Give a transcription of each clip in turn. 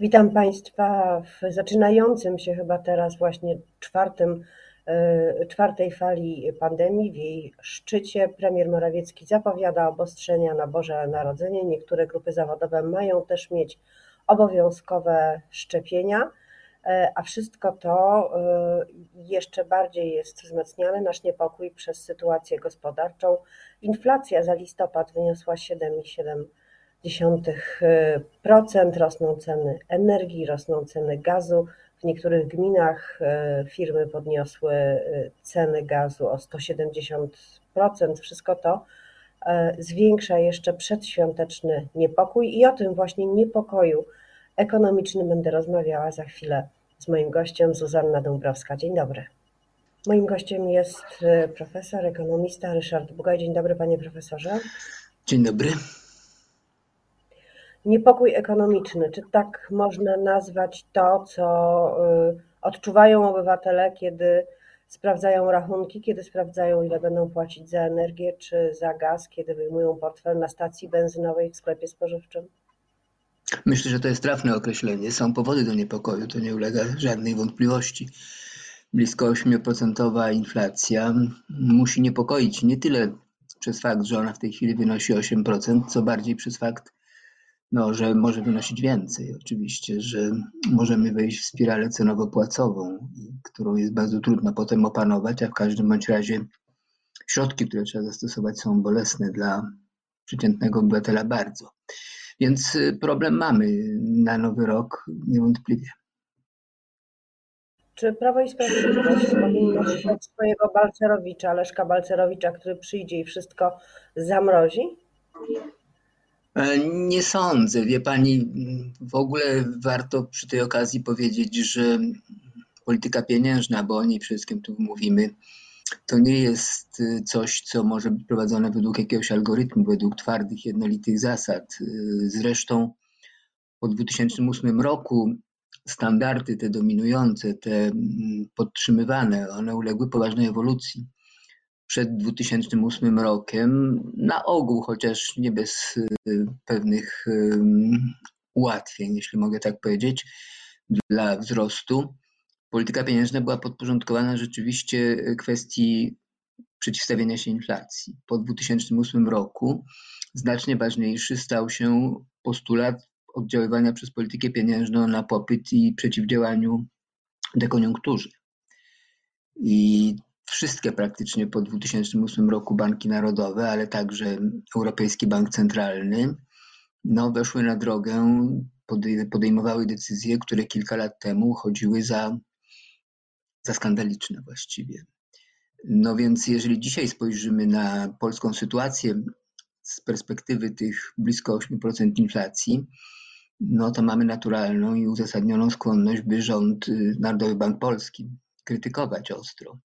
Witam Państwa w zaczynającym się chyba teraz właśnie czwartym, e, czwartej fali pandemii. W jej szczycie premier Morawiecki zapowiada obostrzenia na Boże Narodzenie. Niektóre grupy zawodowe mają też mieć obowiązkowe szczepienia, e, a wszystko to e, jeszcze bardziej jest wzmacniane, nasz niepokój przez sytuację gospodarczą. Inflacja za listopad wyniosła 7,7%. 0,2%, rosną ceny energii, rosną ceny gazu. W niektórych gminach e, firmy podniosły e, ceny gazu o 170%. Wszystko to e, zwiększa jeszcze przedświąteczny niepokój i o tym właśnie niepokoju ekonomicznym będę rozmawiała za chwilę z moim gościem Zuzanna Dąbrowska. Dzień dobry. Moim gościem jest profesor, ekonomista Ryszard Bugaj. Dzień dobry panie profesorze. Dzień dobry. Niepokój ekonomiczny, czy tak można nazwać to, co y, odczuwają obywatele, kiedy sprawdzają rachunki, kiedy sprawdzają, ile będą płacić za energię czy za gaz, kiedy wyjmują portfel na stacji benzynowej w sklepie spożywczym? Myślę, że to jest trafne określenie. Są powody do niepokoju, to nie ulega żadnej wątpliwości. Blisko 8% inflacja musi niepokoić nie tyle przez fakt, że ona w tej chwili wynosi 8%, co bardziej przez fakt no, że może wynosić więcej oczywiście, że możemy wejść w spiralę cenowo-płacową, którą jest bardzo trudno potem opanować, a w każdym bądź razie środki, które trzeba zastosować są bolesne dla przeciętnego obywatela bardzo. Więc y, problem mamy na nowy rok niewątpliwie. Czy Prawo i Sprawiedliwość powinno szukać swojego Balcerowicza, Leszka Balcerowicza, który przyjdzie i wszystko zamrozi? E, nie sądzę. Wie pani, w ogóle warto przy tej okazji powiedzieć, że polityka pieniężna, bo o niej wszystkim tu mówimy, to nie jest coś, co może być prowadzone według jakiegoś algorytmu, według twardych, jednolitych zasad. Zresztą po 2008 roku standardy te dominujące, te podtrzymywane, one uległy poważnej ewolucji przed 2008 rokiem, na ogół, chociaż nie bez y, pewnych ułatwień, jeśli mogę tak powiedzieć, dla wzrostu. Polityka pieniężna była podporządkowana rzeczywiście kwestii przeciwstawienia się inflacji. Po 2008 roku znacznie ważniejszy stał się postulat oddziaływania przez politykę pieniężną na popyt i przeciwdziałaniu dekoniunkturze. I wszystkie praktycznie po 2008 roku banki narodowe, ale także Europejski Bank Centralny, no, weszły na drogę, podejmowały decyzje, które kilka lat temu chodziły za, za skandaliczne właściwie. No więc jeżeli dzisiaj spojrzymy na polską sytuację z perspektywy tych blisko 8% inflacji, no to mamy naturalną i uzasadnioną skłonność, by rząd, y, Narodowy Bank Polski krytykować ostro.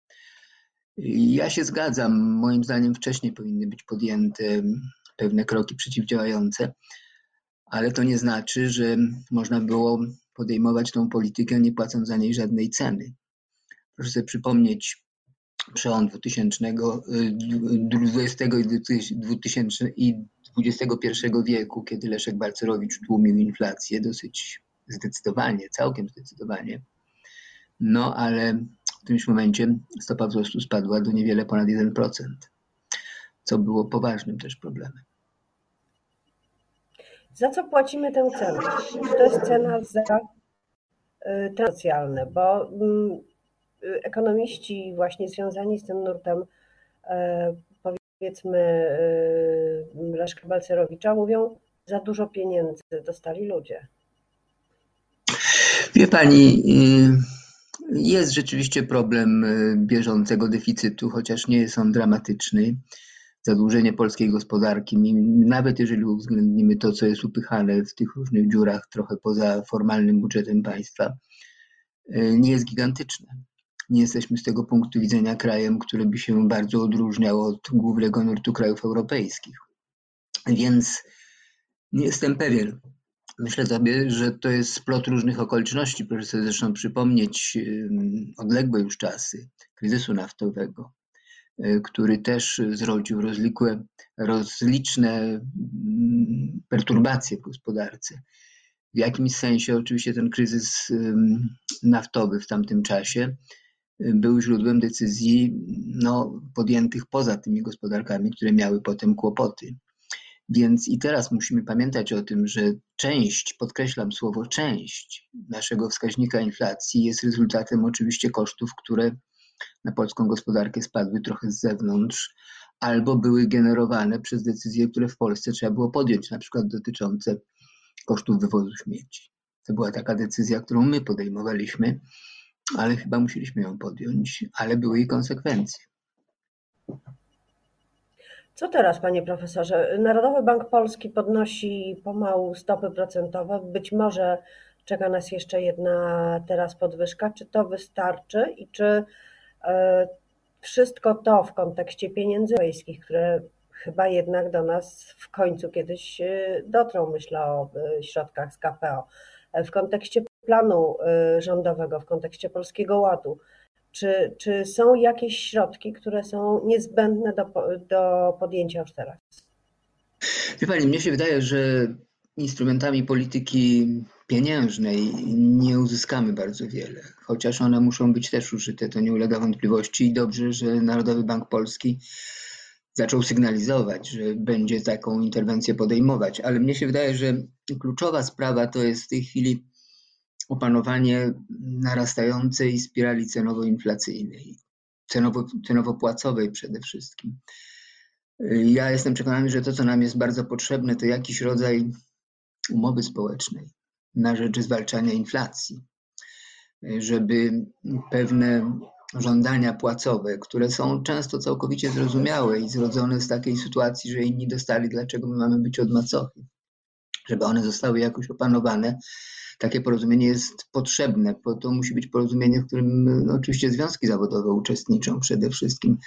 Ja się zgadzam. Moim zdaniem wcześniej powinny być podjęte pewne kroki przeciwdziałające, ale to nie znaczy, że można było podejmować tą politykę nie płacąc za niej żadnej ceny. Proszę sobie przypomnieć przełom 2020 i 2021 wieku, kiedy Leszek Balcerowicz tłumił inflację dosyć zdecydowanie, całkiem zdecydowanie. No ale w którymś momencie stopa wzrostu spadła do niewiele ponad 1%, co było poważnym też problemem. Za co płacimy tę cenę? Czy to jest cena za y, socjalne? Bo mm, y, ekonomiści właśnie związani z tym nurtem, y, powiedzmy Leszka Balcerowicza, mówią, za dużo pieniędzy dostali ludzie. Wie pani, jest rzeczywiście problem y, bieżącego deficytu, chociaż nie jest on dramatyczny. Zadłużenie polskiej gospodarki, nawet jeżeli uwzględnimy to, co jest upychane w tych różnych dziurach, trochę poza formalnym budżetem państwa, y, nie jest gigantyczne. Nie jesteśmy z tego punktu widzenia krajem, który by się bardzo odróżniał od głównego nurtu krajów europejskich. Więc nie jestem pewien, Myślę sobie, że to jest splot różnych okoliczności. Proszę sobie zresztą przypomnieć odległe już czasy kryzysu naftowego, e, który też zrodził rozlikłe, rozliczne perturbacje w gospodarce. W jakimś sensie oczywiście ten kryzys naftowy w tamtym czasie był źródłem decyzji no, podjętych poza tymi gospodarkami, które miały potem kłopoty. Więc i teraz musimy pamiętać o tym, że część, podkreślam słowo część naszego wskaźnika inflacji jest rezultatem oczywiście kosztów, które na polską gospodarkę spadły trochę z zewnątrz, albo były generowane przez decyzje, które w Polsce trzeba było podjąć, na przykład dotyczące kosztów wywozu śmieci. To była taka decyzja, którą my podejmowaliśmy, ale chyba musieliśmy ją podjąć, ale były jej konsekwencje. Co teraz, panie profesorze? Narodowy Bank Polski podnosi pomału stopy procentowe. Być może czeka nas jeszcze jedna teraz podwyżka. Czy to wystarczy i czy e, wszystko to w kontekście pieniędzy europejskich, które chyba jednak do nas w końcu kiedyś e, dotrą, myślę o e, środkach z KPO, w kontekście planu rządowego, w kontekście Polskiego Ładu, czy, czy są jakieś środki, które są niezbędne do, do podjęcia już teraz? Wie Pani, mnie się wydaje, że instrumentami polityki pieniężnej nie uzyskamy bardzo wiele, chociaż one muszą być też użyte, to nie ulega wątpliwości i dobrze, że Narodowy Bank Polski zaczął sygnalizować, że będzie taką interwencję podejmować, ale mnie się wydaje, że kluczowa sprawa to jest w tej chwili opanowanie narastającej spirali cenowo-inflacyjnej, cenowo, cenowo-płacowej przede wszystkim. Ja jestem przekonany, że to, co nam jest bardzo potrzebne, to jakiś rodzaj umowy społecznej na rzecz zwalczania inflacji, żeby pewne żądania płacowe, które są często całkowicie zrozumiałe i zrodzone z takiej sytuacji, że inni dostali, dlaczego my mamy być od macochy, żeby one zostały jakoś opanowane takie porozumienie jest potrzebne, bo to musi być porozumienie, w którym no, oczywiście związki zawodowe uczestniczą przede wszystkim,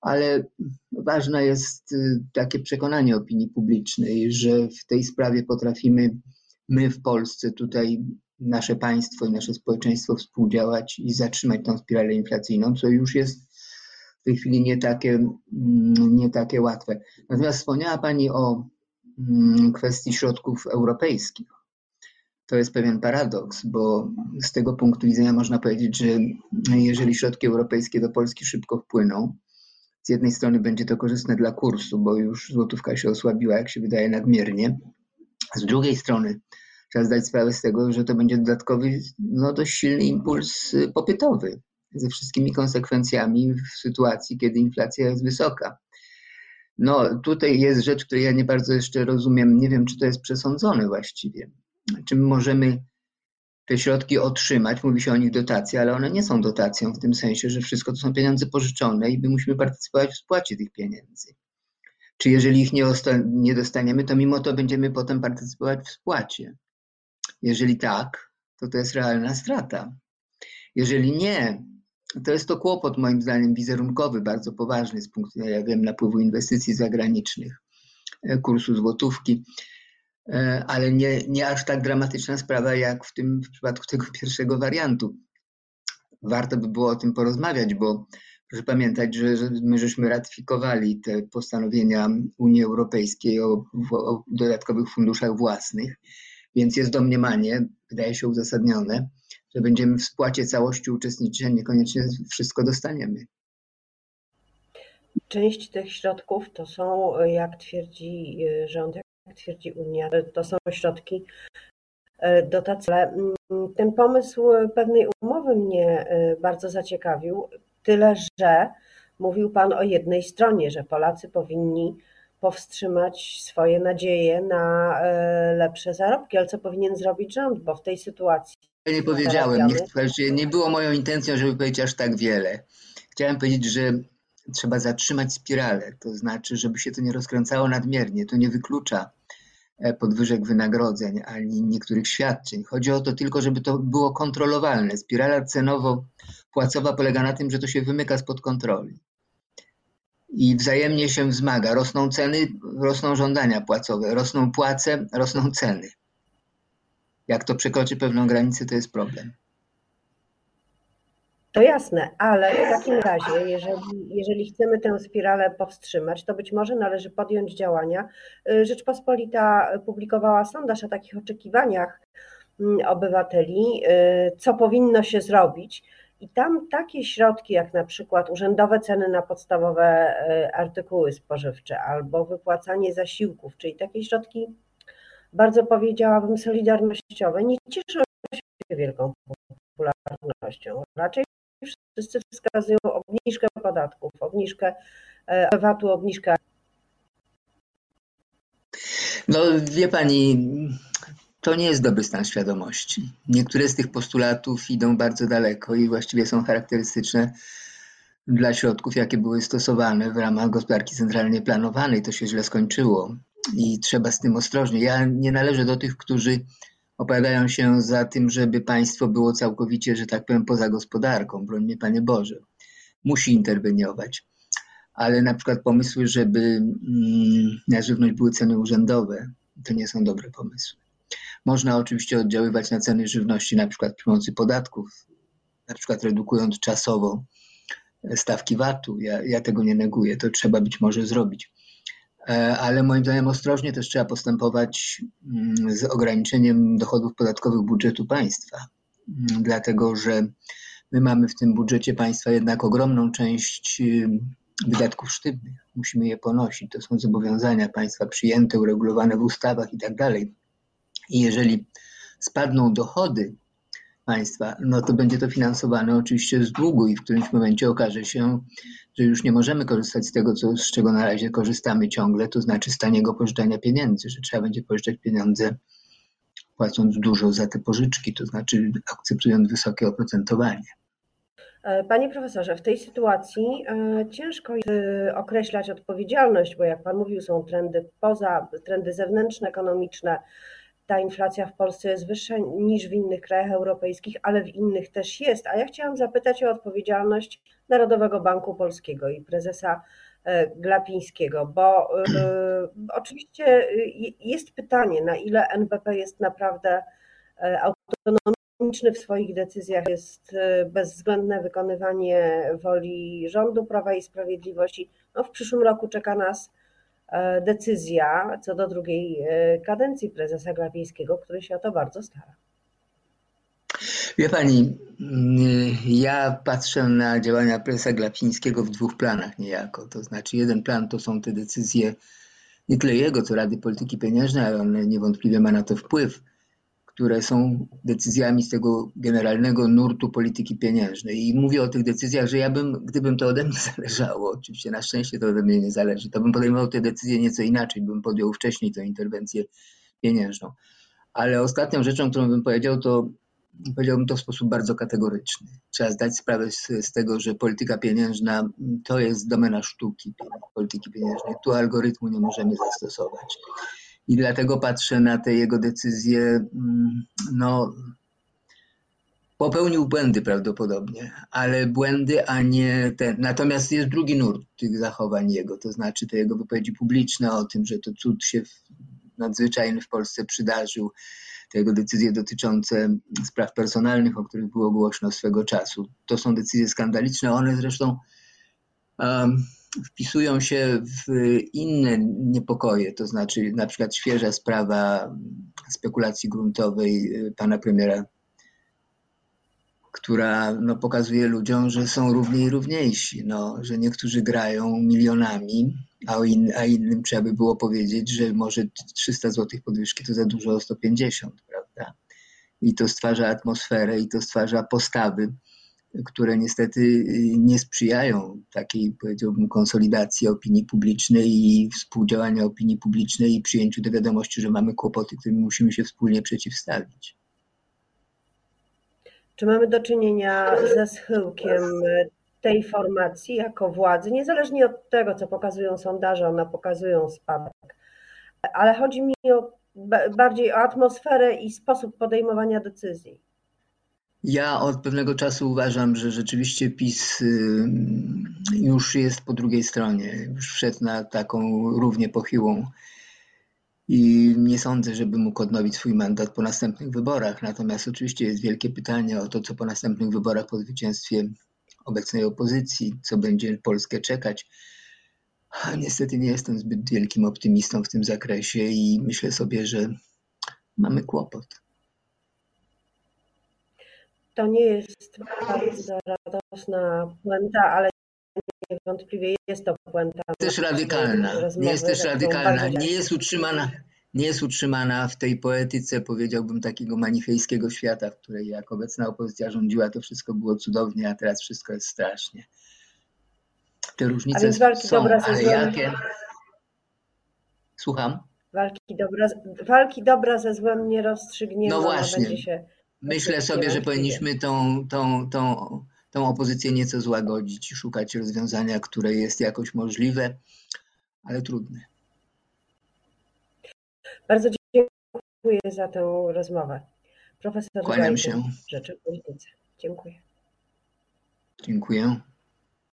ale ważne jest y, takie przekonanie opinii publicznej, że w tej sprawie potrafimy my w Polsce tutaj nasze państwo i nasze społeczeństwo współdziałać i zatrzymać tą spiralę inflacyjną, co już jest w tej chwili nie takie, mm, nie takie łatwe. Natomiast wspomniała Pani o kwestii środków europejskich to jest pewien paradoks, bo z tego punktu widzenia można powiedzieć, że jeżeli środki europejskie do Polski szybko wpłyną, z jednej strony będzie to korzystne dla kursu, bo już złotówka się osłabiła, jak się wydaje, nadmiernie. Z drugiej strony trzeba zdać sprawę z tego, że to będzie dodatkowy, no dość silny impuls popytowy ze wszystkimi konsekwencjami w sytuacji, kiedy inflacja jest wysoka. No tutaj jest rzecz, której ja nie bardzo jeszcze rozumiem. Nie wiem, czy to jest przesądzone właściwie czy możemy te środki otrzymać, mówi się o nich dotacji, ale one nie są dotacją w tym sensie, że wszystko to są pieniądze pożyczone i my musimy partycypować w spłacie tych pieniędzy. Czy jeżeli ich nie, nie dostaniemy, to mimo to będziemy potem partycypować w spłacie? Jeżeli tak, to to jest realna strata. Jeżeli nie, to jest to kłopot moim zdaniem wizerunkowy, bardzo poważny z punktu widzenia, ja wiem, napływu inwestycji zagranicznych, e, kursu złotówki. E, ale nie, nie aż tak dramatyczna sprawa jak w tym w przypadku tego pierwszego wariantu. Warto by było o tym porozmawiać, bo proszę pamiętać, że, że my żeśmy ratyfikowali te postanowienia Unii Europejskiej o, o dodatkowych funduszach własnych, więc jest domniemanie, wydaje się uzasadnione, że będziemy w spłacie całości uczestniczyć, a niekoniecznie wszystko dostaniemy. Część tych środków to są, jak twierdzi e, rząd, twierdzi Unia, to są środki e, dotacji. Ale mm, ten pomysł pewnej umowy mnie e, bardzo zaciekawił, tyle że mówił Pan o jednej stronie, że Polacy powinni powstrzymać swoje nadzieje na e, lepsze zarobki, ale co powinien zrobić rząd, bo w tej sytuacji. Nie powiedziałem, nie, nie było moją intencją, żeby powiedzieć aż tak wiele. Chciałem powiedzieć, że trzeba zatrzymać spiralę, to znaczy, żeby się to nie rozkręcało nadmiernie. To nie wyklucza E, podwyżek wynagrodzeń ani niektórych świadczeń. Chodzi o to tylko, żeby to było kontrolowalne. Spirala cenowo-płacowa polega na tym, że to się wymyka spod kontroli i wzajemnie się wzmaga. Rosną ceny, rosną żądania płacowe, rosną płace, rosną ceny. Jak to przekroczy pewną granicę, to jest problem. To jasne, ale w takim razie, jeżeli, jeżeli chcemy tę spiralę powstrzymać, to być może należy podjąć działania. Rzeczpospolita publikowała sondaż o takich oczekiwaniach mm, obywateli, co powinno się zrobić. I tam takie środki, jak na przykład urzędowe ceny na podstawowe artykuły spożywcze albo wypłacanie zasiłków, czyli takie środki, bardzo powiedziałabym, solidarnościowe, nie cieszą się wielką popularnością. Raczej wszyscy wskazują obniżkę podatków, obniżkę e, VAT-u, obniżkę. No wie pani, to nie jest dobry stan świadomości. Niektóre z tych postulatów idą bardzo daleko i właściwie są charakterystyczne dla środków, jakie były stosowane w ramach gospodarki centralnie planowanej. To się źle skończyło i trzeba z tym ostrożnie. Ja nie należę do tych, którzy opowiadają się za tym, żeby państwo było całkowicie, że tak powiem, poza gospodarką. Broń mnie, Panie Boże. Musi interweniować. Ale na przykład pomysły, żeby mm, na żywność były ceny urzędowe, to nie są dobre pomysły. Można oczywiście oddziaływać na ceny żywności na przykład przy pomocy podatków, na przykład redukując czasowo stawki VAT-u. Ja, ja tego nie neguję, to trzeba być może zrobić. E, ale moim zdaniem ostrożnie też trzeba postępować mm, z ograniczeniem dochodów podatkowych budżetu państwa, mm, dlatego że my mamy w tym budżecie państwa jednak ogromną część y, wydatków sztywnych. Musimy je ponosić. To są zobowiązania państwa przyjęte, uregulowane w ustawach i tak dalej. I jeżeli spadną dochody państwa, no to będzie to finansowane oczywiście z długu i w którymś momencie okaże się, że już nie możemy korzystać z tego, co, z czego na razie korzystamy ciągle, to znaczy z taniego pożyczania pieniędzy, że trzeba będzie pożyczać pieniądze płacąc dużo za te pożyczki, to znaczy akceptując wysokie oprocentowanie. E, panie profesorze, w tej sytuacji e, ciężko jest e, określać odpowiedzialność, bo jak pan mówił, są trendy poza, trendy zewnętrzne, ekonomiczne, ta inflacja w Polsce jest wyższa niż w innych krajach europejskich, ale w innych też jest. A ja chciałam zapytać o odpowiedzialność Narodowego Banku Polskiego i prezesa e, Glapińskiego, bo y, oczywiście jest pytanie, na ile NBP jest naprawdę autonomiczny w swoich decyzjach, jest bezwzględne wykonywanie woli rządu Prawa i Sprawiedliwości. No, w przyszłym roku czeka nas E, decyzja co do drugiej e, kadencji prezesa Glapińskiego, który się o to bardzo stara. Wie pani, mm, ja patrzę na działania prezesa Glapińskiego w dwóch planach niejako. To znaczy, jeden plan to są te decyzje nie tyle jego, co Rady Polityki Pieniężnej, ale on niewątpliwie ma na to wpływ które są decyzjami z tego generalnego nurtu polityki pieniężnej. I mówię o tych decyzjach, że ja bym, gdybym to ode mnie zależało, oczywiście na szczęście to ode mnie nie zależy, to bym podejmował te decyzje nieco inaczej, bym podjął wcześniej tę interwencję pieniężną. Ale ostatnią rzeczą, którą bym powiedział, to powiedziałbym to w sposób bardzo kategoryczny. Trzeba zdać sprawę z, z, tego, że polityka pieniężna to jest domena sztuki polityki pieniężnej. Tu algorytmu nie możemy zastosować i dlatego patrzę na te jego decyzje. Mm, no, popełnił błędy prawdopodobnie, ale błędy, a nie ten. Natomiast jest drugi nurt tych zachowań jego, to znaczy te jego wypowiedzi publiczne o tym, że to cud się nadzwyczajny w Polsce przydarzył, te jego decyzje dotyczące spraw personalnych, o których było głośno swego czasu. To są decyzje skandaliczne, one zresztą um, wpisują się w inne niepokoje, to znaczy na przykład świeża sprawa spekulacji gruntowej y, pana premiera, która no, pokazuje ludziom, że są równi i równiejsi, no, że niektórzy grają milionami, a, in, a innym trzeba by było powiedzieć, że może 300 zł podwyżki to za dużo o 150, prawda? I to stwarza atmosferę i to stwarza postawy, które niestety y, nie sprzyjają takiej, powiedziałbym, konsolidacji opinii publicznej i współdziałania opinii publicznej i przyjęciu do wiadomości, że mamy kłopoty, którym musimy się wspólnie przeciwstawić. Czy mamy do czynienia ze schyłkiem tej formacji jako władzy, niezależnie od tego, co pokazują sondaże, one pokazują spadek, ale chodzi mi o, bardziej o atmosferę i sposób podejmowania decyzji. Ja od pewnego czasu uważam, że rzeczywiście PiS już jest po drugiej stronie, już wszedł na taką równie pochyłą i nie sądzę, żeby mógł odnowić swój mandat po następnych wyborach. Natomiast oczywiście jest wielkie pytanie o to, co po następnych wyborach po zwycięstwie obecnej opozycji, co będzie Polskę czekać. Niestety nie jestem zbyt wielkim optymistą w tym zakresie i myślę sobie, że mamy kłopot. To nie jest bardzo radosna puenta, ale niewątpliwie jest to puenta. Też radykalna. Nie jest też radykalna. Nie jest utrzymana. Nie jest utrzymana w tej poetyce, powiedziałbym, takiego manifejskiego świata, w której jak obecna opozycja rządziła, to wszystko było cudownie, a teraz wszystko jest strasznie. Te różnice są, ale jakie? Słucham? Walki dobra, walki dobra ze złem nie rozstrzygniemy. No właśnie. Myślę sobie, że powinniśmy tą, tą, tą, tą opozycję nieco złagodzić i szukać rozwiązania, które jest jakoś możliwe, ale trudne. Bardzo dziękuję za tę rozmowę. Profesor Kłaniam się. Rzeczy Polityce. Dziękuję. Dziękuję.